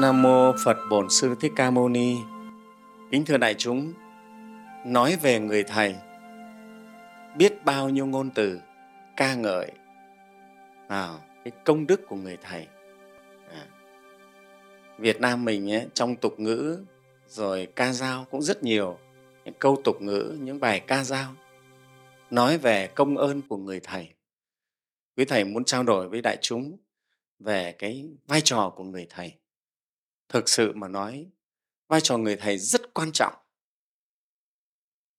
Nam mô Phật Bổn Sư Thích Ca Mâu Ni. Kính thưa đại chúng, nói về người thầy, biết bao nhiêu ngôn từ ca ngợi à, cái công đức của người thầy. À, Việt Nam mình ấy, trong tục ngữ rồi ca dao cũng rất nhiều những câu tục ngữ, những bài ca dao nói về công ơn của người thầy. Quý thầy muốn trao đổi với đại chúng về cái vai trò của người thầy thực sự mà nói vai trò người thầy rất quan trọng.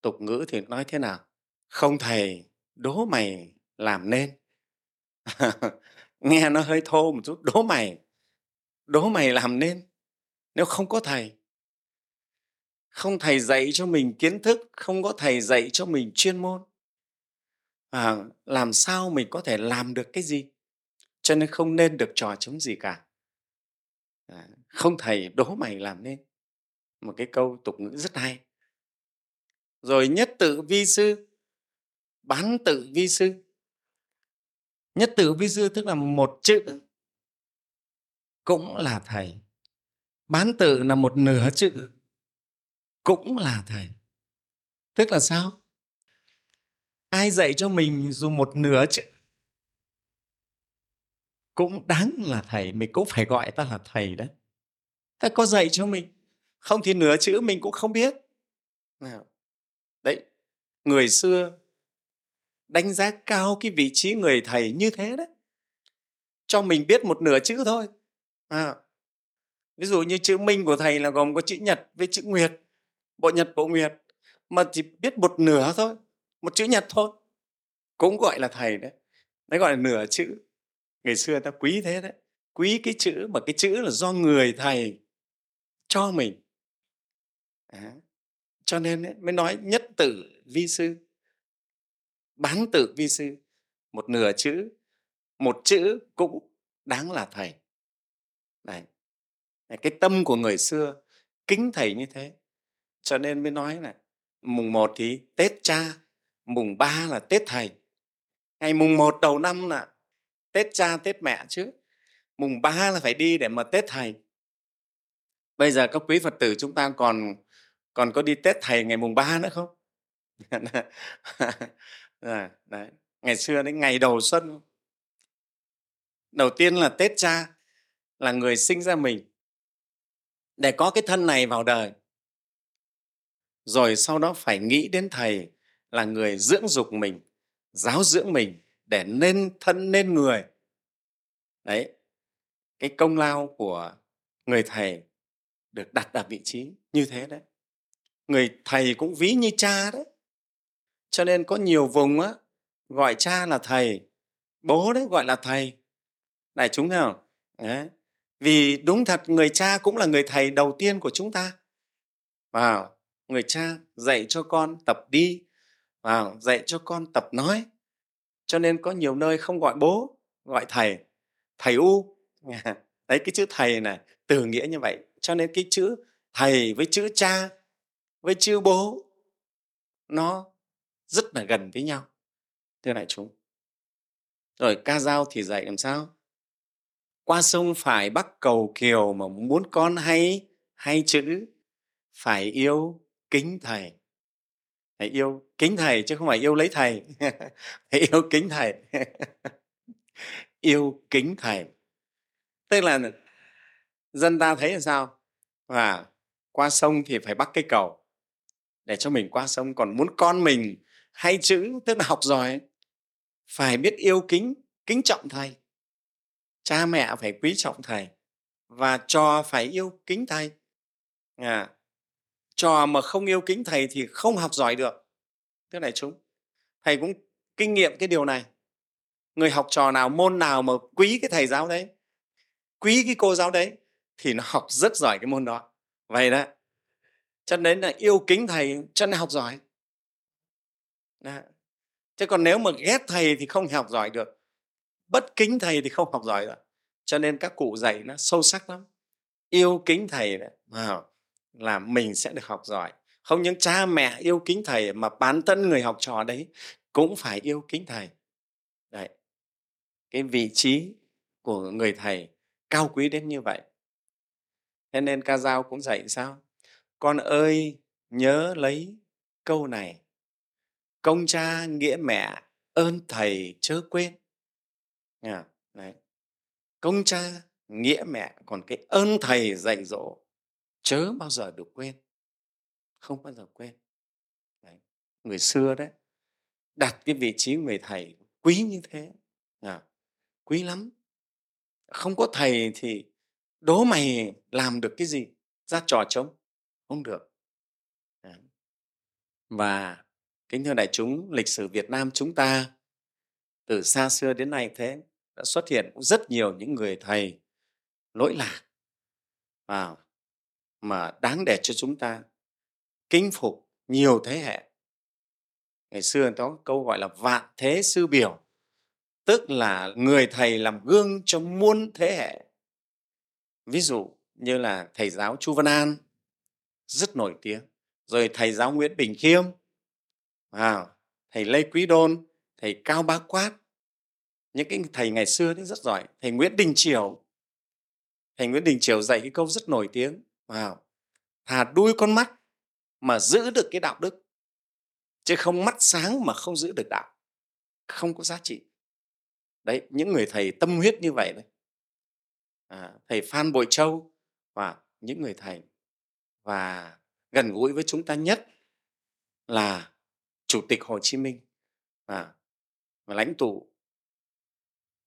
Tục ngữ thì nói thế nào? Không thầy đố mày làm nên. Nghe nó hơi thô một chút đố mày đố mày làm nên nếu không có thầy. Không thầy dạy cho mình kiến thức không có thầy dạy cho mình chuyên môn. À, làm sao mình có thể làm được cái gì? Cho nên không nên được trò chống gì cả. À, không thầy đố mày làm nên một cái câu tục ngữ rất hay. Rồi nhất tự vi sư, bán tự vi sư. Nhất tự vi sư tức là một chữ cũng là thầy. Bán tự là một nửa chữ cũng là thầy. Tức là sao? Ai dạy cho mình dù một nửa chữ cũng đáng là thầy. Mình cũng phải gọi ta là thầy đấy ta có dạy cho mình? Không thì nửa chữ mình cũng không biết. Đấy người xưa đánh giá cao cái vị trí người thầy như thế đấy. Cho mình biết một nửa chữ thôi. À, ví dụ như chữ minh của thầy là gồm có chữ nhật với chữ nguyệt bộ nhật bộ nguyệt mà chỉ biết một nửa thôi một chữ nhật thôi. Cũng gọi là thầy đấy. Đấy gọi là nửa chữ. Ngày xưa ta quý thế đấy. Quý cái chữ mà cái chữ là do người thầy cho mình. À, cho nên ấy, mới nói nhất tử vi sư bán tử vi sư. Một nửa chữ một chữ cũng đáng là thầy. Này cái tâm của người xưa kính thầy như thế. Cho nên mới nói là mùng một thì tết cha mùng ba là tết thầy. Ngày mùng một đầu năm là tết cha tết mẹ chứ. Mùng ba là phải đi để mà tết thầy bây giờ các quý phật tử chúng ta còn còn có đi tết thầy ngày mùng ba nữa không? Đấy. ngày xưa đến ngày đầu xuân. Đầu tiên là tết cha, là người sinh ra mình để có cái thân này vào đời. Rồi sau đó phải nghĩ đến thầy là người dưỡng dục mình, giáo dưỡng mình để nên thân, nên người. Đấy, cái công lao của người thầy được đặt ở vị trí như thế đấy. Người thầy cũng ví như cha đấy. Cho nên có nhiều vùng á, gọi cha là thầy, bố đấy gọi là thầy. Đại chúng thấy không đấy. vì đúng thật người cha cũng là người thầy đầu tiên của chúng ta. Vào, người cha dạy cho con tập đi. Vào, dạy cho con tập nói. Cho nên có nhiều nơi không gọi bố, gọi thầy. Thầy u. Đấy, cái chữ thầy này, từ nghĩa như vậy cho nên cái chữ thầy với chữ cha với chữ bố, nó rất là gần với nhau. Thưa đại chúng, rồi ca dao thì dạy làm sao? Qua sông phải bắc cầu kiều mà muốn con hay hay chữ, phải yêu kính thầy. Phải yêu kính thầy chứ không phải yêu lấy thầy. Phải yêu kính thầy. Yêu kính thầy. Tức là dân ta thấy là sao? Và qua sông thì phải bắt cây cầu để cho mình qua sông. Còn muốn con mình hay chữ tức là học giỏi phải biết yêu kính kính trọng thầy. Cha mẹ phải quý trọng thầy và trò phải yêu kính thầy. À, trò mà không yêu kính thầy thì không học giỏi được. Thế này chúng thầy cũng kinh nghiệm cái điều này. Người học trò nào môn nào mà quý cái thầy giáo đấy quý cái cô giáo đấy thì nó học rất giỏi cái môn đó. Vậy đó cho nên là yêu kính thầy cho nên học giỏi. Đó. chứ còn nếu mà ghét thầy thì không học giỏi được bất kính thầy thì không học giỏi được. Cho nên các cụ dạy nó sâu sắc lắm. Yêu kính thầy đấy wow, là mình sẽ được học giỏi. Không những cha mẹ yêu kính thầy mà bản thân người học trò đấy cũng phải yêu kính thầy. Đấy. Cái vị trí của người thầy cao quý đến như vậy thế nên ca dao cũng dạy sao? Con ơi nhớ lấy câu này công cha nghĩa mẹ ơn thầy chớ quên. À, đấy. công cha nghĩa mẹ còn cái ơn thầy dạy dỗ chớ bao giờ được quên. Không bao giờ quên. Đấy. người xưa đấy đặt cái vị trí người thầy quý như thế. À, quý lắm. Không có thầy thì đố mày làm được cái gì ra trò trống? Không được. Đấy. và kính thưa đại chúng lịch sử việt nam chúng ta từ xa xưa đến nay thế đã xuất hiện rất nhiều những người thầy lỗi lạc à, mà đáng để cho chúng ta kính phục nhiều thế hệ. Ngày xưa có câu gọi là vạn thế sư biểu tức là người thầy làm gương cho muôn thế hệ ví dụ như là thầy giáo chu văn an rất nổi tiếng. Rồi thầy giáo nguyễn bình khiêm à, thầy lê quý đôn thầy cao bá quát. Những cái thầy ngày xưa thì rất giỏi. Thầy nguyễn đình triều. Thầy nguyễn đình triều dạy cái câu rất nổi tiếng wow. thà đuôi con mắt mà giữ được cái đạo đức chứ không mắt sáng mà không giữ được đạo không có giá trị. Đấy những người thầy tâm huyết như vậy đấy à, thầy phan bội châu và những người thầy. Và gần gũi với chúng ta nhất là chủ tịch hồ chí minh à, và lãnh tụ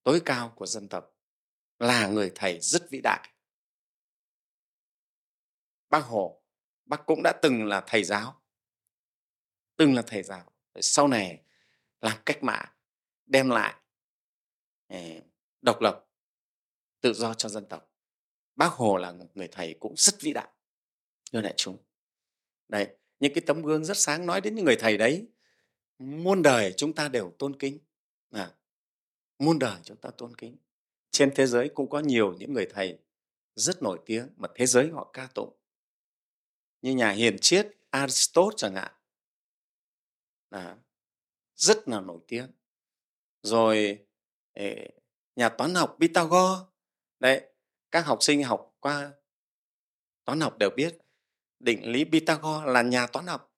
tối cao của dân tộc là người thầy rất vĩ đại. Bác hồ bác cũng đã từng là thầy giáo từng là thầy giáo. Sau này làm cách mạng đem lại ờ, độc lập tự do cho dân tộc. Bác hồ là người thầy cũng rất vĩ đại thưa đại chúng. Đấy những cái tấm gương rất sáng nói đến những người thầy đấy muôn đời chúng ta đều tôn kính. À, muôn đời chúng ta tôn kính. Trên thế giới cũng có nhiều những người thầy rất nổi tiếng mà thế giới họ ca tụng. Như nhà hiền triết Aristotle chẳng hạn. À, rất là nổi tiếng. Rồi nhà toán học Pythagore đấy, các học sinh học qua toán học đều biết, định lý Pythagore là nhà toán học.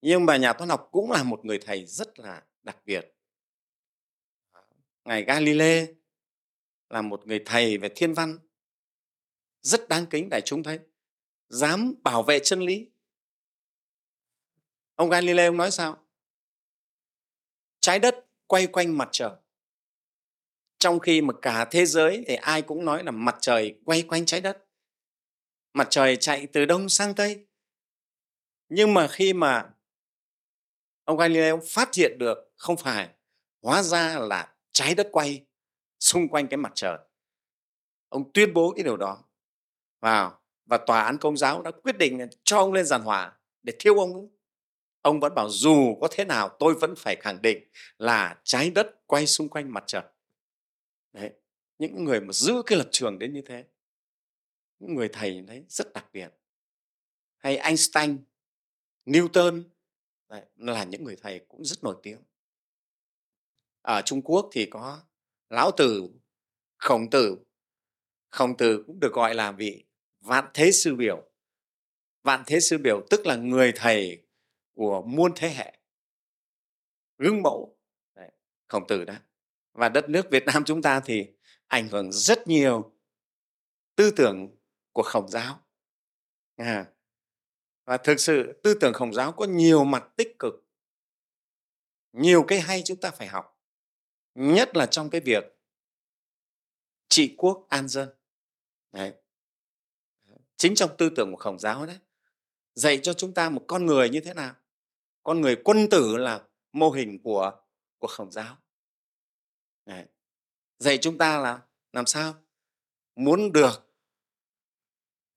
Nhưng mà nhà toán học cũng là một người thầy rất là đặc biệt. Ngài Galilei là một người thầy về thiên văn, rất đáng kính đại chúng thấy, dám bảo vệ chân lý. Ông Galilei ông nói sao? Trái đất quay quanh mặt trời trong khi mà cả thế giới thì ai cũng nói là mặt trời quay quanh trái đất, mặt trời chạy từ đông sang tây. Nhưng mà khi mà ông Galileo phát hiện được không phải hóa ra là trái đất quay xung quanh cái mặt trời, ông tuyên bố cái điều đó vào và tòa án công giáo đã quyết định cho ông lên giàn hỏa để thiêu ông ông vẫn bảo dù có thế nào tôi vẫn phải khẳng định là trái đất quay xung quanh mặt trời đấy những người mà giữ cái lập trường đến như thế những người thầy đấy rất đặc biệt. Hay Einstein Newton đấy, là những người thầy cũng rất nổi tiếng. Ở Trung Quốc thì có Lão Tử Khổng Tử. Khổng Tử cũng được gọi là vị vạn thế sư biểu. Vạn thế sư biểu tức là người thầy của muôn thế hệ. Gương mẫu. Đấy, khổng tử đó và đất nước việt nam chúng ta thì ảnh hưởng rất nhiều tư tưởng của khổng giáo. À, và thực sự tư tưởng khổng giáo có nhiều mặt tích cực. Nhiều cái hay chúng ta phải học nhất là trong cái việc trị quốc an dân. Đấy. chính trong tư tưởng của khổng giáo đấy dạy cho chúng ta một con người như thế nào? Con người quân tử là mô hình của của khổng giáo đấy. dạy chúng ta là làm sao? Muốn được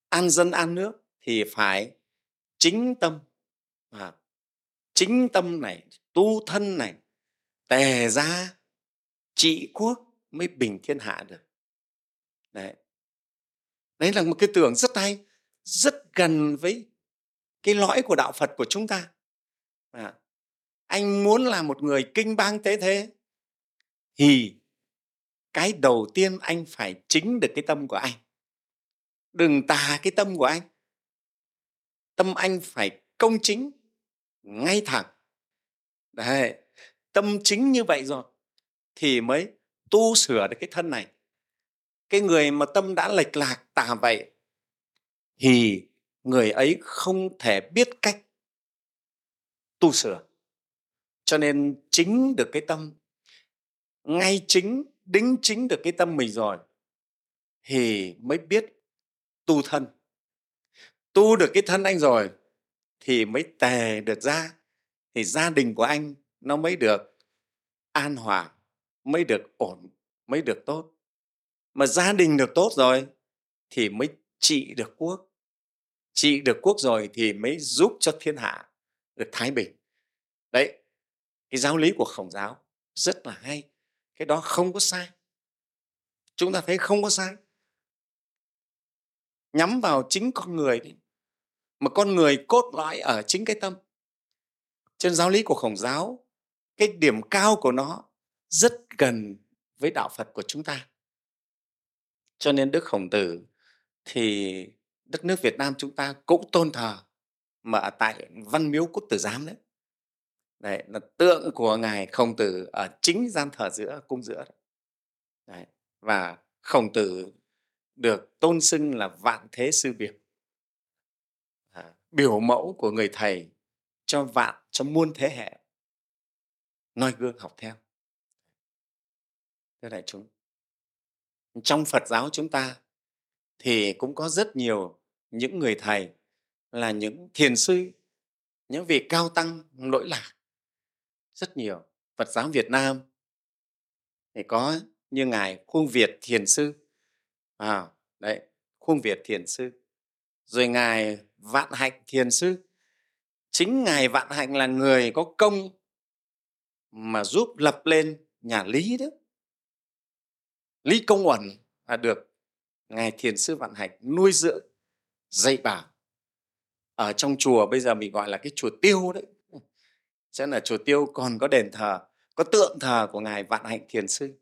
an dân an nước thì phải chính tâm. À, chính tâm này tu thân này tề ra trị quốc mới bình thiên hạ được. Đấy. Đấy là một cái tưởng rất hay rất gần với cái lõi của đạo phật của chúng ta. À, anh muốn là một người kinh bang tế thế thì cái đầu tiên anh phải chính được cái tâm của anh. Đừng tà cái tâm của anh. Tâm anh phải công chính, ngay thẳng. Đấy, tâm chính như vậy rồi thì mới tu sửa được cái thân này. Cái người mà tâm đã lệch lạc, tà vậy thì người ấy không thể biết cách tu sửa. Cho nên chính được cái tâm ngay chính, đính chính được cái tâm mình rồi, thì mới biết tu thân. Tu được cái thân anh rồi, thì mới tề được ra, thì gia đình của anh nó mới được an hòa, mới được ổn, mới được tốt. Mà gia đình được tốt rồi, thì mới trị được quốc. Trị được quốc rồi thì mới giúp cho thiên hạ được thái bình. Đấy, cái giáo lý của khổng giáo rất là hay cái đó không có sai. Chúng ta thấy không có sai. Nhắm vào chính con người đi. Mà con người cốt lõi ở chính cái tâm. Trên giáo lý của khổng giáo, cái điểm cao của nó rất gần với đạo phật của chúng ta. Cho nên đức khổng tử thì đất nước việt nam chúng ta cũng tôn thờ mà tại văn miếu quốc tử giám đấy đấy là tượng của ngài khổng tử ở ờ, chính gian thờ giữa cung giữa đấy. và khổng tử được tôn xưng là vạn thế sư biểu à, biểu mẫu của người thầy cho vạn cho muôn thế hệ. Noi gương học theo. Thưa đại chúng trong phật giáo chúng ta thì cũng có rất nhiều những người thầy là những thiền sư những vị cao tăng lỗi lạc rất nhiều. Phật giáo việt nam thì có như ngài khuông việt thiền sư. À, đấy khuông việt thiền sư. Rồi ngài vạn hạnh thiền sư. Chính ngài vạn hạnh là người có công mà giúp lập lên nhà lý đó. Lý công uẩn là được ngài thiền sư vạn hạnh nuôi dưỡng dạy bảo. Ở trong chùa bây giờ mình gọi là cái chùa tiêu đấy sẽ là chùa tiêu còn có đền thờ, có tượng thờ của ngài vạn hạnh thiền sư.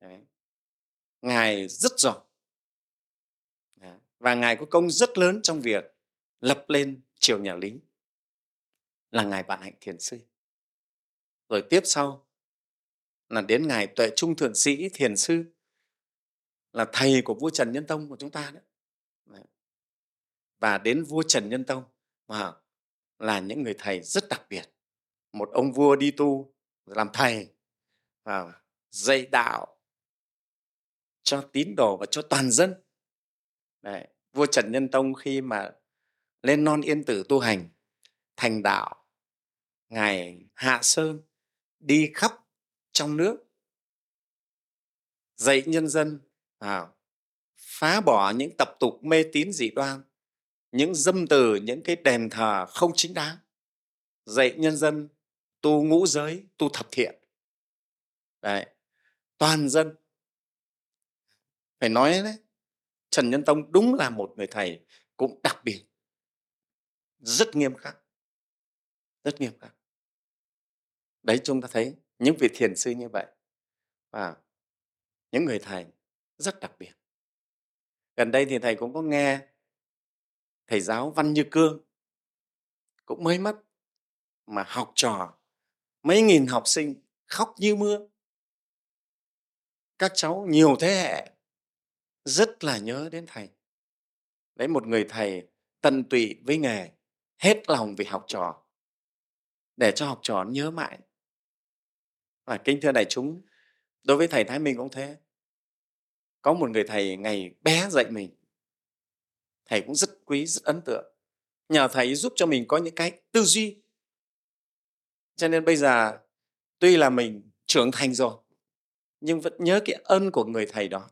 Đấy. ngài rất giỏi. Và ngài có công rất lớn trong việc lập lên triều nhà lý là ngài vạn hạnh thiền sư. Rồi tiếp sau là đến ngài tuệ trung thượng sĩ thiền sư, là thầy của vua trần nhân tông của chúng ta đó. Và đến vua trần nhân tông, mà là những người thầy rất đặc biệt một ông vua đi tu làm thầy và dạy đạo cho tín đồ và cho toàn dân Đấy. vua trần nhân tông khi mà lên non yên tử tu hành thành đạo ngài hạ sơn đi khắp trong nước dạy nhân dân à, phá bỏ những tập tục mê tín dị đoan những dâm từ những cái đền thờ không chính đáng dạy nhân dân tu ngũ giới, tu thập thiện. Đấy, toàn dân. Phải nói đấy, trần nhân tông đúng là một người thầy cũng đặc biệt, rất nghiêm khắc, rất nghiêm khắc. Đấy, chúng ta thấy những vị thiền sư như vậy và những người thầy rất đặc biệt. Gần đây thì thầy cũng có nghe thầy giáo văn như cương cũng mới mất mà học trò mấy nghìn học sinh khóc như mưa. Các cháu nhiều thế hệ rất là nhớ đến thầy. Đấy, một người thầy tận tụy với nghề, hết lòng vì học trò, để cho học trò nhớ mãi. Và kính thưa đại chúng, đối với thầy thái minh cũng thế. Có một người thầy ngày bé dạy mình. Thầy cũng rất quý, rất ấn tượng. Nhờ thầy giúp cho mình có những cái tư duy cho nên bây giờ, tuy là mình trưởng thành rồi, nhưng vẫn nhớ cái ơn của người thầy đó.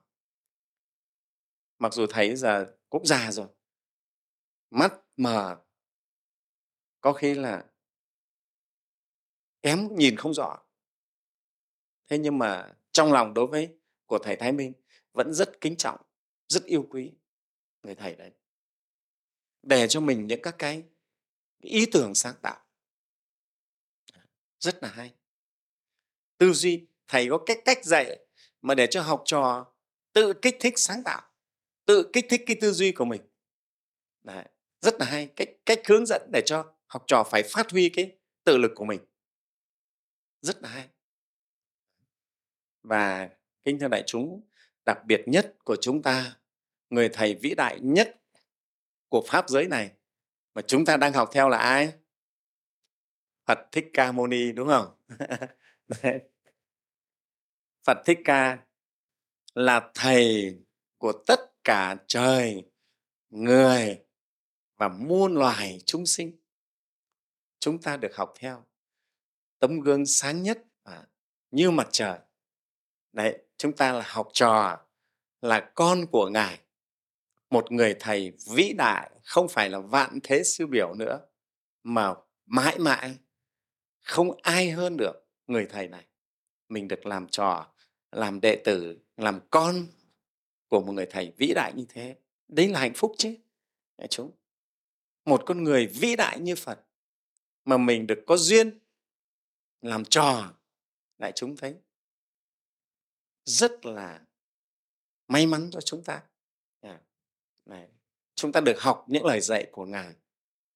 Mặc dù thầy giờ cũng già rồi. Mắt mờ. Có khi là kém nhìn không rõ. Thế nhưng mà trong lòng đối với của thầy thái minh vẫn rất kính trọng, rất yêu quý người thầy đấy. Để cho mình những các cái ý tưởng sáng tạo rất là hay. Tư duy, thầy có cách cách dạy mà để cho học trò tự kích thích sáng tạo, tự kích thích cái tư duy của mình. Đấy. rất là hay. Cách cách hướng dẫn để cho học trò phải phát huy cái tự lực của mình. Rất là hay. Và kính thưa đại chúng, đặc biệt nhất của chúng ta, người thầy vĩ đại nhất của pháp giới này mà chúng ta đang học theo là ai? Phật thích ca mâu ni đúng không? Phật thích ca là thầy của tất cả trời người và muôn loài chúng sinh. Chúng ta được học theo tấm gương sáng nhất à, như mặt trời. Đấy chúng ta là học trò là con của ngài. Một người thầy vĩ đại không phải là vạn thế sư biểu nữa mà mãi mãi không ai hơn được người thầy này. Mình được làm trò làm đệ tử làm con của một người thầy vĩ đại như thế. Đấy là hạnh phúc chứ. Đại chúng một con người vĩ đại như phật mà mình được có duyên làm trò đại chúng thấy. Rất là may mắn cho chúng ta. À, này, chúng ta được học những lời dạy của ngài.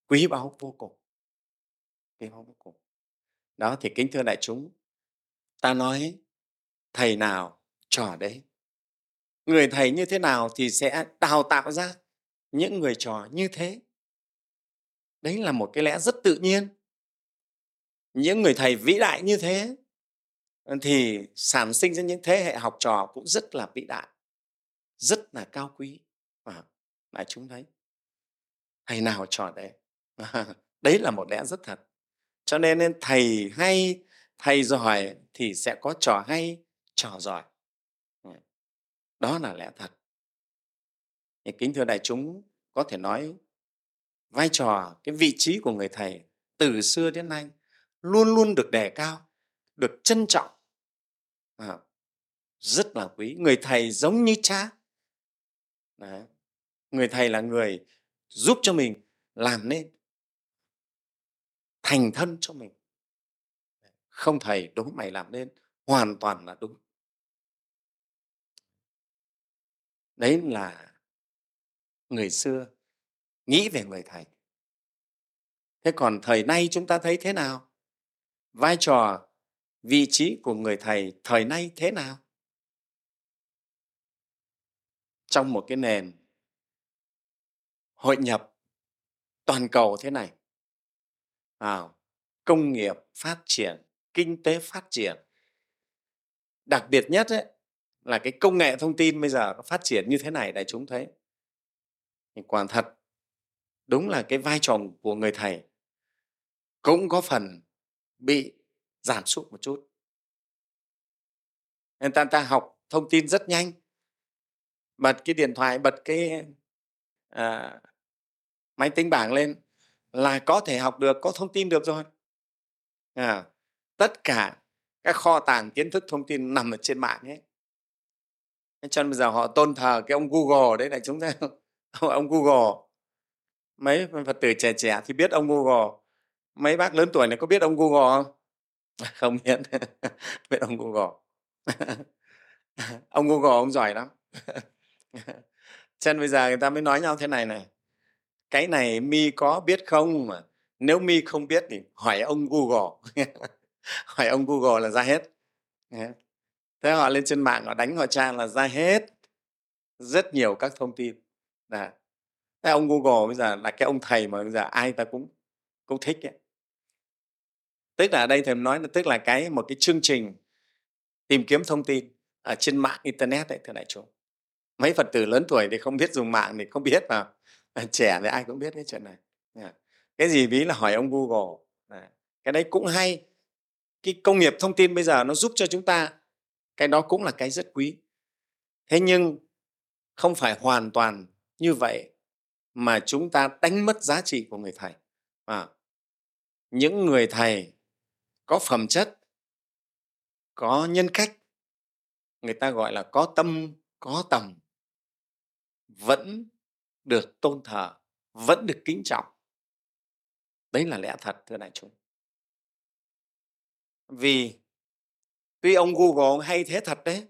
Quý báu vô cùng. Quý báu vô cùng đó, thì, kính thưa đại chúng, ta nói, thầy nào trò đấy? Người thầy như thế nào thì sẽ đào tạo ra những người trò như thế. Đấy là một cái lẽ rất tự nhiên. Những người thầy vĩ đại như thế ờ, thì sản sinh ra những thế hệ học trò cũng rất là vĩ đại, rất là cao quý. Và đại chúng thấy, thầy nào trò đấy? Đấy là một lẽ rất thật cho nên, nên thầy hay thầy giỏi thì sẽ có trò hay trò giỏi. Đó là lẽ thật. Thì kính thưa đại chúng có thể nói vai trò cái vị trí của người thầy từ xưa đến nay luôn luôn được đề cao được trân trọng. À, rất là quý. Người thầy giống như cha. Đấy. người thầy là người giúp cho mình làm nên thành thân cho mình. Không thầy đúng mày làm nên, hoàn toàn là đúng. Đấy là người xưa nghĩ về người thầy. Thế còn thời nay chúng ta thấy thế nào? Vai trò, vị trí của người thầy thời nay thế nào? Trong một cái nền hội nhập toàn cầu thế này à, công nghiệp phát triển kinh tế phát triển. Đặc biệt nhất ấy, là cái công nghệ thông tin bây giờ nó phát triển như thế này đại chúng thấy. Thì quả thật đúng là cái vai trò của người thầy cũng có phần bị giảm sút một chút. Nên ta ta học thông tin rất nhanh. Bật cái điện thoại bật cái à, máy tính bảng lên là có thể học được có thông tin được rồi. À, tất cả các kho tàng kiến thức thông tin nằm ở trên mạng ấy. Cho nên bây giờ họ tôn thờ cái ông Google đấy là chúng ta ông Google. Mấy phật tử trẻ trẻ thì biết ông Google. Mấy bác lớn tuổi này có biết ông Google không? Không biết. Biết ông Google. Ông Google ông giỏi lắm. Cho nên bây giờ người ta mới nói nhau thế này này cái này mi có biết không mà? Nếu mi không biết thì hỏi ông Google. Hỏi ông Google là ra hết. Thế họ lên trên mạng họ đánh họ tra là ra hết rất nhiều các thông tin. Là thế ông Google bây giờ là cái ông thầy mà bây giờ ai ta cũng cũng thích ấy. tức là ở đây thầy nói là, tức là cái một cái chương trình tìm kiếm thông tin ở trên mạng internet đấy thưa đại chúng. Mấy phật tử lớn tuổi thì không biết dùng mạng thì không biết mà. Ờ, trẻ thì ai cũng biết cái chuyện này. Cái gì ví là hỏi ông google. Cái đấy cũng hay. Cái công nghiệp thông tin bây giờ nó giúp cho chúng ta cái đó cũng là cái rất quý. Thế nhưng không phải hoàn toàn như vậy mà chúng ta đánh mất giá trị của người thầy. À, những người thầy có phẩm chất có nhân cách người ta gọi là có tâm có tầm vẫn được tôn thờ vẫn được kính trọng. Đấy là lẽ thật thưa đại chúng. Vì tuy ông google hay thế thật đấy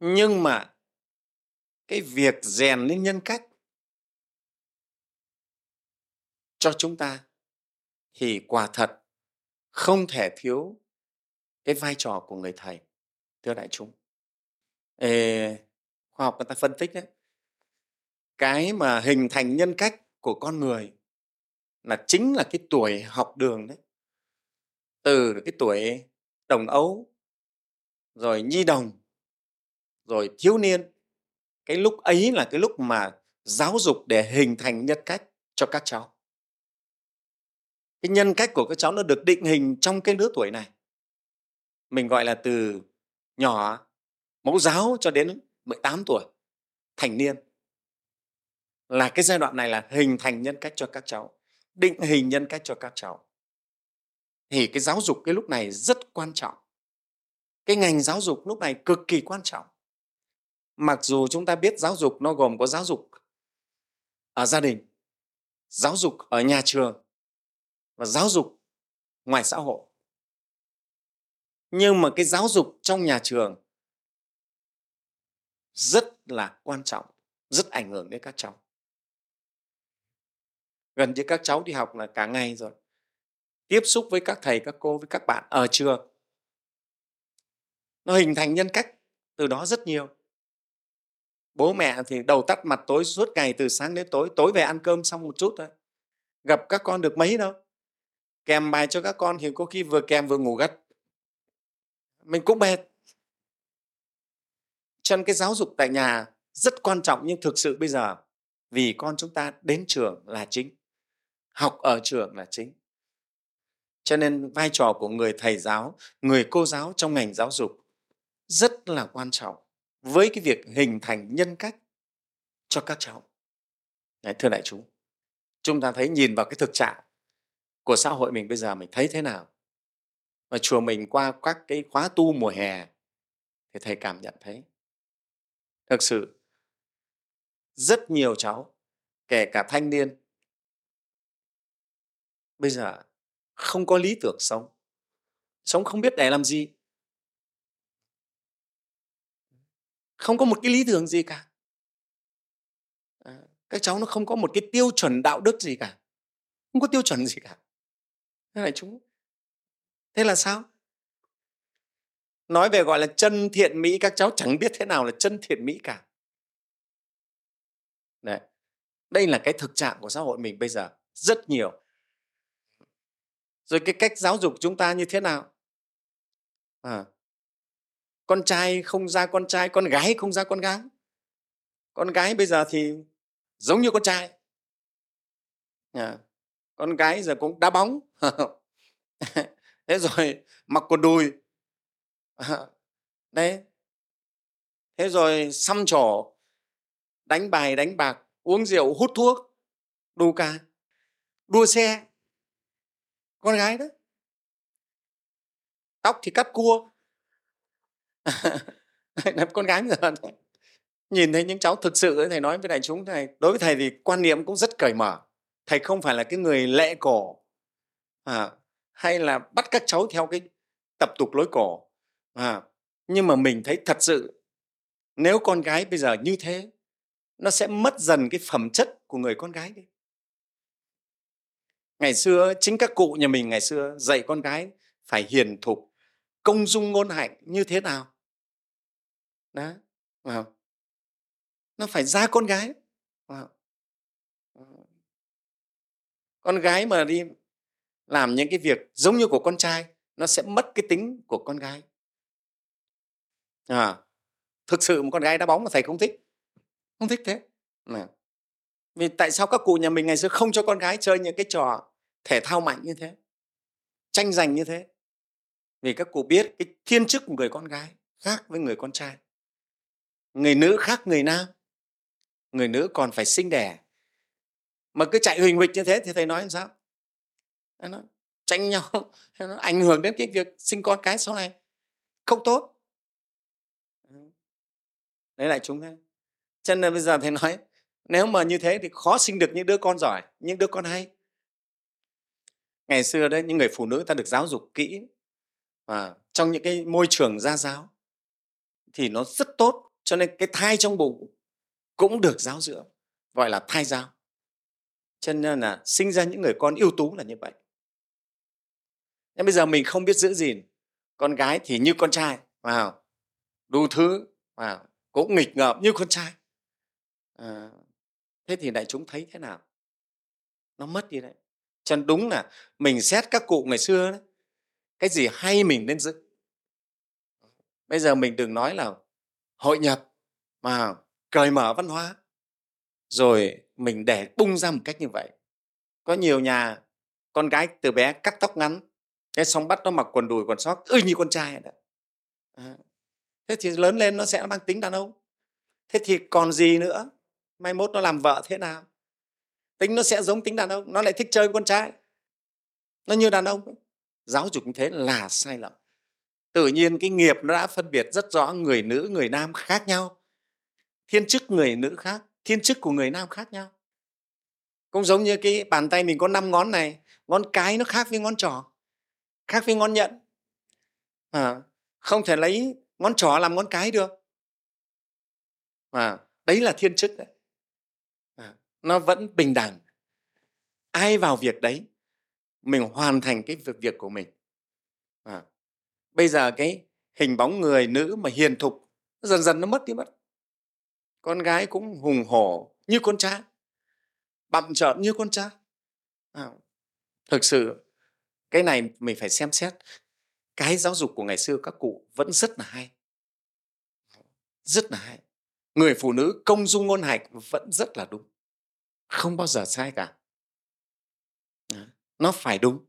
nhưng mà cái việc rèn lên nhân cách cho chúng ta thì quả thật không thể thiếu cái vai trò của người thầy thưa đại chúng. Ê, khoa học người ta phân tích đấy cái mà hình thành nhân cách của con người là chính là cái tuổi học đường đấy. Từ cái tuổi đồng ấu, rồi nhi đồng, rồi thiếu niên, cái lúc ấy là cái lúc mà giáo dục để hình thành nhân cách cho các cháu. Cái nhân cách của các cháu nó được định hình trong cái lứa tuổi này. Mình gọi là từ nhỏ mẫu giáo cho đến 18 tuổi, thành niên là cái giai đoạn này là hình thành nhân cách cho các cháu, định hình nhân cách cho các cháu. Thì cái giáo dục cái lúc này rất quan trọng. Cái ngành giáo dục lúc này cực kỳ quan trọng. Mặc dù chúng ta biết giáo dục nó gồm có giáo dục ở gia đình, giáo dục ở nhà trường và giáo dục ngoài xã hội. Nhưng mà cái giáo dục trong nhà trường rất là quan trọng, rất ảnh hưởng đến các cháu gần như các cháu đi học là cả ngày rồi. Tiếp xúc với các thầy, các cô, với các bạn ờ, ở trường nó hình thành nhân cách từ đó rất nhiều. Bố mẹ thì đầu tắt mặt tối suốt ngày từ sáng đến tối tối về ăn cơm xong một chút thôi. Gặp các con được mấy đâu? Kèm bài cho các con thì có khi vừa kèm vừa ngủ gật. Mình cũng mệt. Cho nên cái giáo dục tại nhà rất quan trọng nhưng thực sự bây giờ vì con chúng ta đến trường là chính học ở trường là chính. Cho nên vai trò của người thầy giáo người cô giáo trong ngành giáo dục rất là quan trọng với cái việc hình thành nhân cách cho các cháu. Đấy, thưa đại chúng chúng ta thấy nhìn vào cái thực trạng của xã hội mình bây giờ mình thấy thế nào? Và chùa mình qua các cái khóa tu mùa hè thì thầy cảm nhận thấy. Thực sự rất nhiều cháu kể cả thanh niên bây giờ không có lý tưởng sống. Sống không biết để làm gì. Không có một cái lý tưởng gì cả. À, các cháu nó không có một cái tiêu chuẩn đạo đức gì cả. Không có tiêu chuẩn gì cả. Thế là chúng thế là sao? Nói về gọi là chân thiện mỹ các cháu chẳng biết thế nào là chân thiện mỹ cả. Đấy. đây là cái thực trạng của xã hội mình bây giờ rất nhiều rồi cái cách giáo dục chúng ta như thế nào? À, con trai không ra con trai con gái không ra con gái. Con gái bây giờ thì giống như con trai. À, con gái giờ cũng đá bóng. Thế rồi mặc quần đùi. À, đấy. Thế rồi xăm trổ đánh bài đánh bạc uống rượu hút thuốc đủ cả đua xe con gái đó. Tóc thì cắt cua. Con gái bây giờ nhìn thấy những cháu thực sự thầy nói với đại chúng này đối với thầy thì quan niệm cũng rất cởi mở. Thầy không phải là cái người lệ cổ à, hay là bắt các cháu theo cái tập tục lối cổ à, nhưng mà mình thấy thật sự nếu con gái bây giờ như thế nó sẽ mất dần cái phẩm chất của người con gái đi ngày xưa chính các cụ nhà mình ngày xưa dạy con gái phải hiền thục công dung ngôn hạnh như thế nào đó wow. nó phải ra con gái wow. Ờ. con gái mà đi làm những cái việc giống như của con trai nó sẽ mất cái tính của con gái à, thực sự một con gái đá bóng mà thầy không thích không thích thế à. vì tại sao các cụ nhà mình ngày xưa không cho con gái chơi những cái trò thể thao mạnh như thế, tranh giành như thế. Vì các cụ biết cái thiên chức của người con gái khác với người con trai. Người nữ khác người nam, người nữ còn phải sinh đẻ. Mà cứ chạy huỳnh huỳnh như thế thì thầy nói làm sao? Nó tranh nhau. Nó ảnh hưởng đến cái việc sinh con cái sau này. Không tốt. Đấy lại chúng thế cho nên bây giờ thầy nói, nếu mà như thế thì khó sinh được những đứa con giỏi, những đứa con hay ngày xưa đấy những người phụ nữ ta được giáo dục kỹ. Và trong những cái môi trường gia giáo thì nó rất tốt cho nên cái thai trong bụng cũng được giáo dưỡng gọi là thai giáo. Cho nên là sinh ra những người con ưu tú là như vậy. Nhưng bây giờ mình không biết giữ gìn con gái thì như con trai vào đủ thứ vào cũng nghịch ngợm như con trai. À, thế thì đại chúng thấy thế nào? Nó mất đi đấy cho nên đúng là mình xét các cụ ngày xưa đấy. Cái gì hay mình nên giữ. Bây giờ mình đừng nói là hội nhập mà cởi mở văn hóa. Rồi mình để bung ra một cách như vậy. Có nhiều nhà, con gái từ bé cắt tóc ngắn, cái xong bắt nó mặc quần đùi, quần sóc, ư như con trai đó. À. thế thì lớn lên nó sẽ mang tính đàn ông. Thế thì còn gì nữa? Mai mốt nó làm vợ thế nào? Tính nó sẽ giống tính đàn ông nó lại thích chơi với con trai. Nó như đàn ông giáo dục như thế là sai lầm. Tự nhiên cái nghiệp nó đã phân biệt rất rõ người nữ người nam khác nhau. Thiên chức người nữ khác thiên chức của người nam khác nhau. Cũng giống như cái bàn tay mình có năm ngón này ngón cái nó khác với ngón trỏ khác với ngón nhẫn à, không thể lấy ngón trỏ làm ngón cái được. À, đấy là thiên chức đấy nó vẫn bình đẳng. Ai vào việc đấy mình hoàn thành cái việc việc của mình. À, bây giờ cái hình bóng người nữ mà hiền thục dần dần nó mất đi mất. Con gái cũng hùng hổ như con trai bặm trợn như con trai à, thực sự cái này mình phải xem xét. Cái giáo dục của ngày xưa các cụ vẫn rất là hay. Rất là hay. Người phụ nữ công dung ngôn hạnh vẫn rất là đúng không bao giờ sai cả. Nó phải đúng.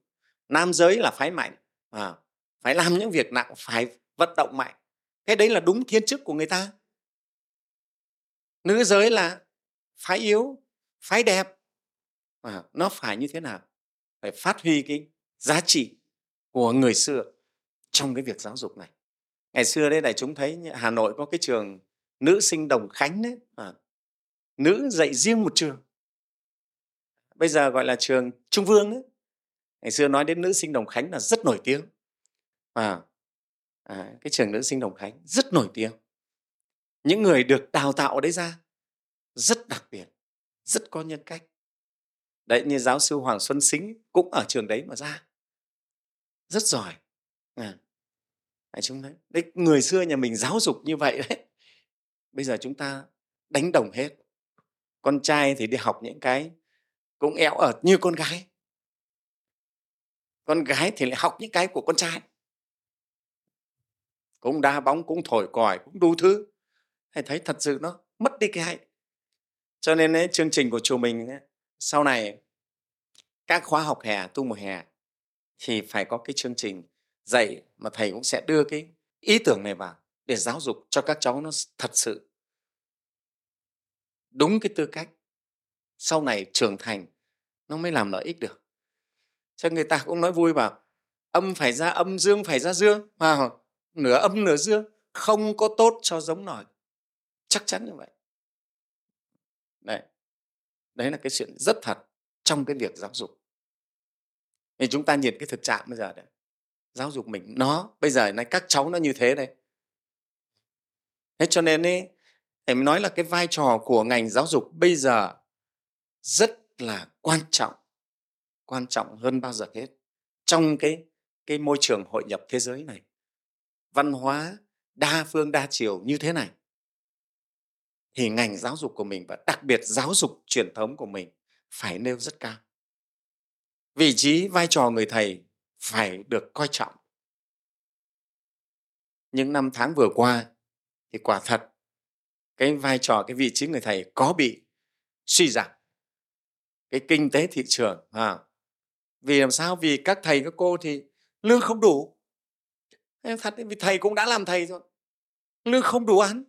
Nam giới là phái mạnh à, phải làm những việc nặng phải vận động mạnh. Cái đấy là đúng thiên chức của người ta. Nữ giới là phái yếu phái đẹp. À, nó phải như thế nào? Phải phát huy cái giá trị của người xưa trong cái việc giáo dục này. Ngày xưa đấy đại chúng thấy hà nội có cái trường nữ sinh đồng khánh đấy à, nữ dạy riêng một trường bây giờ gọi là trường trung vương đấy ngày xưa nói đến nữ sinh đồng khánh là rất nổi tiếng. À, à, cái trường nữ sinh đồng khánh rất nổi tiếng. Những người được đào tạo đấy ra rất đặc biệt rất có nhân cách. Đấy như giáo sư hoàng xuân xính cũng ở trường đấy mà ra. Rất giỏi. À, đấy, chúng đấy, đấy, người xưa nhà mình giáo dục như vậy đấy. Bây giờ chúng ta đánh đồng hết. Con trai thì đi học những cái cũng éo ở như con gái. Con gái thì lại học những cái của con trai. Cũng đá bóng cũng thổi còi cũng đủ thứ. Thầy thấy thật sự nó mất đi cái hay. Cho nên ấy, chương trình của chùa mình ấy, sau này các khóa học hè tu mùa hè thì phải có cái chương trình dạy mà thầy cũng sẽ đưa cái ý tưởng này vào để giáo dục cho các cháu nó thật sự đúng cái tư cách. Sau này trưởng thành nó mới làm lợi ích được. Cho người ta cũng nói vui bảo, âm phải ra âm, dương phải ra dương. Mà nửa âm, nửa dương, không có tốt cho giống nổi chắc chắn như vậy. Đấy. Đấy là cái chuyện rất thật trong cái việc giáo dục. Thì chúng ta nhìn cái thực trạng bây giờ đấy. Giáo dục mình, nó, bây giờ này các cháu nó như thế đây thế cho nên ấy, em nói là cái vai trò của ngành giáo dục bây giờ rất là quan trọng quan trọng hơn bao giờ hết trong cái cái môi trường hội nhập thế giới này. Văn hóa đa phương, đa chiều như thế này. Thì ngành giáo dục của mình và đặc biệt giáo dục truyền thống của mình phải nêu rất cao. Vị trí vai trò người thầy phải được coi trọng. Những năm tháng vừa qua thì quả thật cái vai trò, cái vị trí người thầy có bị suy giảm cái kinh tế thị trường à, vì làm sao? Vì các thầy các cô thì lương không đủ. Em thật vì thầy cũng đã làm thầy rồi. Lương không đủ ăn.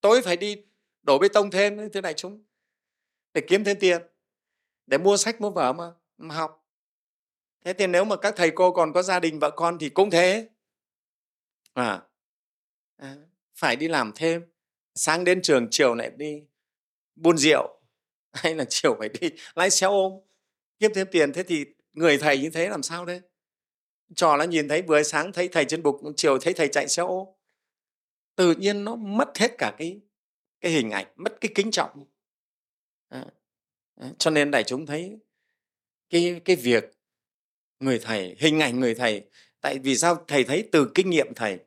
Tối phải đi đổ bê tông thêm thế này chúng để kiếm thêm tiền để mua sách mua vở mà, mà học. Thế thì nếu mà các thầy cô còn có gia đình vợ con thì cũng thế. À, à phải đi làm thêm. Sáng đến trường chiều lại đi buôn rượu. hay là chiều phải đi lái xe ôm kiếm thêm tiền. Thế thì người thầy như thế làm sao đấy trò nó nhìn thấy vừa sáng thấy thầy trên bục chiều thấy thầy chạy xe ôm. Tự nhiên nó mất hết cả cái cái hình ảnh mất cái kính trọng. À, cho nên đại chúng thấy cái cái việc người thầy hình ảnh người thầy tại vì sao thầy thấy từ kinh nghiệm thầy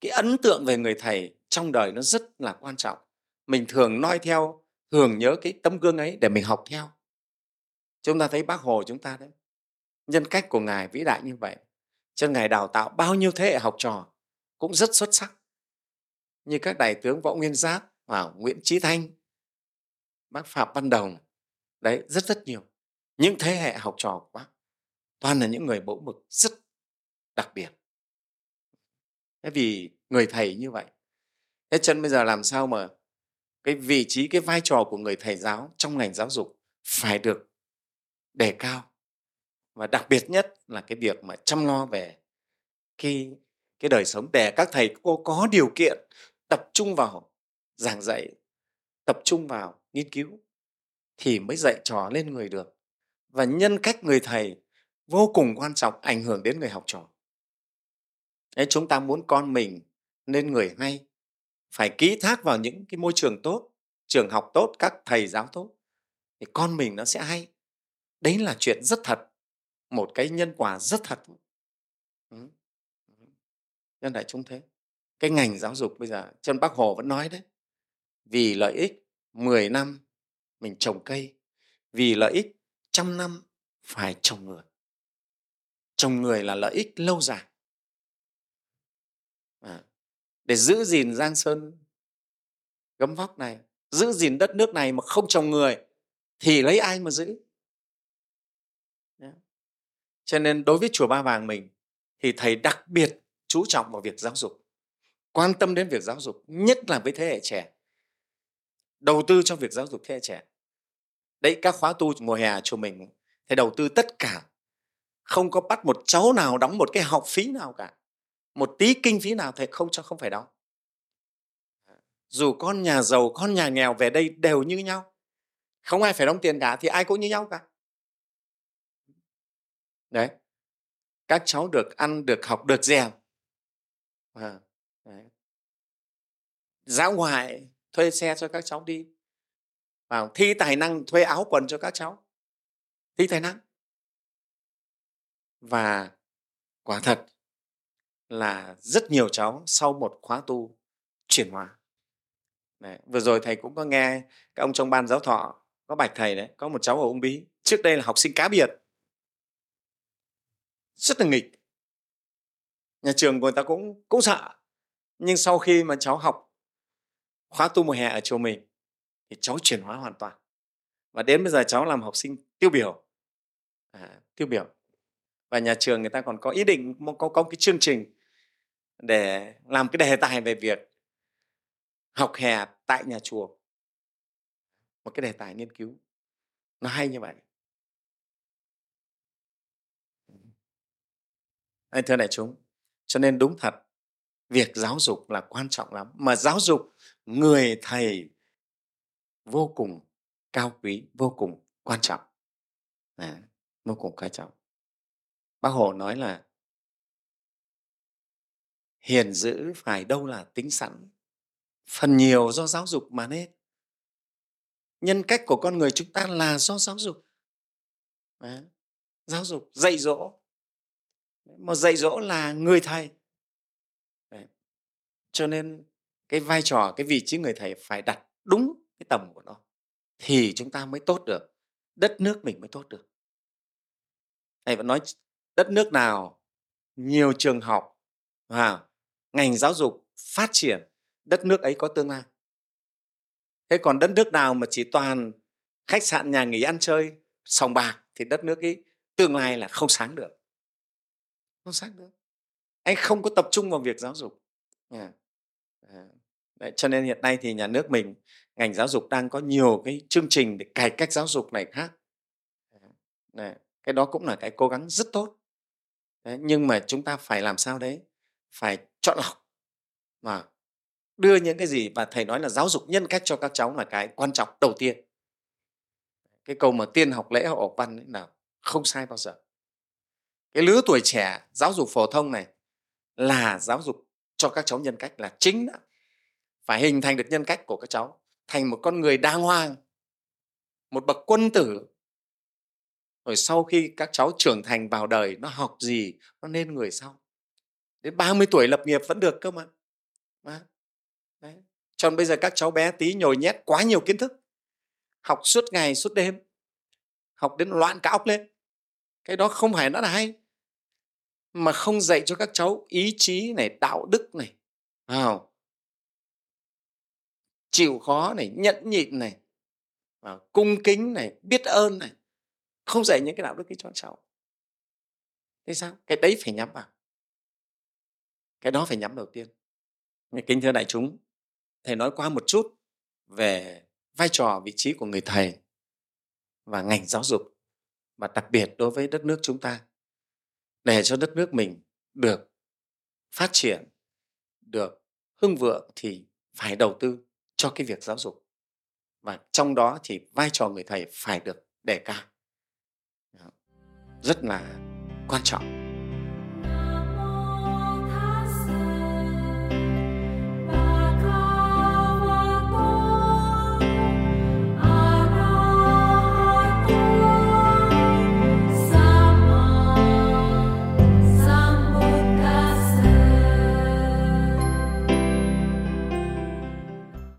cái ấn tượng về người thầy trong đời nó rất là quan trọng. Mình thường noi theo thường nhớ cái tấm gương ấy để mình học theo. Chúng ta thấy bác hồ chúng ta đấy, nhân cách của ngài vĩ đại như vậy, cho ngài đào tạo bao nhiêu thế hệ học trò cũng rất xuất sắc. Như các đại tướng võ nguyên giáp và nguyễn trí thanh, bác phạm văn đồng, đấy, rất rất nhiều. Những thế hệ học trò của bác, toàn là những người mẫu mực rất đặc biệt. Thế vì người thầy như vậy, thế chân bây giờ làm sao mà cái vị trí cái vai trò của người thầy giáo trong ngành giáo dục phải được đề cao. Và đặc biệt nhất là cái việc mà chăm lo về cái cái đời sống để các thầy cô có điều kiện tập trung vào giảng dạy tập trung vào nghiên cứu thì mới dạy trò lên người được. Và nhân cách người thầy vô cùng quan trọng ảnh hưởng đến người học trò. Đấy, chúng ta muốn con mình nên người hay phải ký thác vào những cái môi trường tốt trường học tốt các thầy giáo tốt thì con mình nó sẽ hay. Đấy là chuyện rất thật một cái nhân quả rất thật. Ừ. nhân đại chúng thế. Cái ngành giáo dục bây giờ chân bác hồ vẫn nói đấy vì lợi ích 10 năm mình trồng cây vì lợi ích trăm năm phải trồng người. Trồng người là lợi ích lâu dài. À, để giữ gìn giang sơn gấm vóc này, giữ gìn đất nước này mà không trồng người thì lấy ai mà giữ? Cho nên đối với chùa ba vàng mình thì thầy đặc biệt chú trọng vào việc giáo dục, quan tâm đến việc giáo dục, nhất là với thế hệ trẻ. Đầu tư cho việc giáo dục thế hệ trẻ. Đấy, các khóa tu mùa hè chùa mình, thầy đầu tư tất cả, không có bắt một cháu nào đóng một cái học phí nào cả một tí kinh phí nào thầy không cho không phải đóng. Dù con nhà giàu con nhà nghèo về đây đều như nhau. Không ai phải đóng tiền cả thì ai cũng như nhau cả. Đấy. Các cháu được ăn được học được rèn à, giáo ngoại thuê xe cho các cháu đi. Vào thi tài năng thuê áo quần cho các cháu. Thi tài năng. Và quả thật là rất nhiều cháu sau một khóa tu chuyển hóa. Đấy. vừa rồi thầy cũng có nghe các ông trong ban giáo thọ có bạch thầy đấy có một cháu ở ung bí. Trước đây là học sinh cá biệt. Rất là nghịch. Nhà trường của người ta cũng cũng sợ. Nhưng sau khi mà cháu học khóa tu mùa hè ở chùa mình thì cháu chuyển hóa hoàn toàn. Và đến bây giờ cháu làm học sinh tiêu biểu. À, tiêu biểu. Và nhà trường người ta còn có ý định có có cái chương trình để làm cái đề tài về việc học hè tại nhà chùa. Một cái đề tài nghiên cứu. Nó hay như vậy. Anh thưa đại chúng cho nên đúng thật việc giáo dục là quan trọng lắm. Mà giáo dục người thầy vô cùng cao quý vô cùng quan trọng. À, vô cùng quan trọng. Bác hồ nói là hiền dữ phải đâu là tính sẵn. Phần nhiều do giáo dục mà nên. Nhân cách của con người chúng ta là do giáo dục. À, giáo dục dạy dỗ. Mà dạy dỗ là người thầy. Đấy. cho nên cái vai trò cái vị trí người thầy phải đặt đúng cái tầm của nó thì chúng ta mới tốt được. Đất nước mình mới tốt được. Thầy vẫn nói đất nước nào nhiều trường học à ngành giáo dục phát triển đất nước ấy có tương lai. Thế còn đất nước nào mà chỉ toàn khách sạn nhà nghỉ ăn chơi sòng bạc thì đất nước ấy tương lai là không sáng được. Không sáng được. Anh không có tập trung vào việc giáo dục. Yeah. Ờ, đấy, cho nên hiện nay thì nhà nước mình ngành giáo dục đang có nhiều cái chương trình để cải cách giáo dục này khác. Ờ, đấy, cái đó cũng là cái cố gắng rất tốt. Đấy, nhưng mà chúng ta phải làm sao đấy? Phải chọn lọc mà đưa những cái gì và thầy nói là giáo dục nhân cách cho các cháu là cái quan trọng đầu tiên. Cái câu mà tiên học lễ học văn ấy là không sai bao giờ. Cái lứa tuổi trẻ giáo dục phổ thông này là giáo dục cho các cháu nhân cách, là chính đó phải hình thành được nhân cách của các cháu, thành một con người đàng hoàng, một bậc quân tử. Rồi sau khi các cháu trưởng thành vào đời, nó học gì, nó nên người sau đến 30 tuổi lập nghiệp vẫn được cơ mà. Đấy. Còn bây giờ các cháu bé tí nhồi nhét quá nhiều kiến thức. Học suốt ngày suốt đêm. Học đến loạn cả óc lên. Cái đó không phải nó là hay. Mà không dạy cho các cháu ý chí này đạo đức này. À, chịu khó này nhẫn nhịn này. Cung kính này biết ơn này. Không dạy những cái đạo đức ấy cho cháu. Thế sao? Cái đấy phải nhắm vào cái đó phải nhắm đầu tiên. Kính thưa đại chúng, thầy nói qua một chút về vai trò, vị trí của người thầy và ngành giáo dục và đặc biệt đối với đất nước chúng ta, để cho đất nước mình được phát triển, được hưng vượng thì phải đầu tư cho cái việc giáo dục. Và trong đó thì vai trò người thầy phải được đề cao. Rất là quan trọng.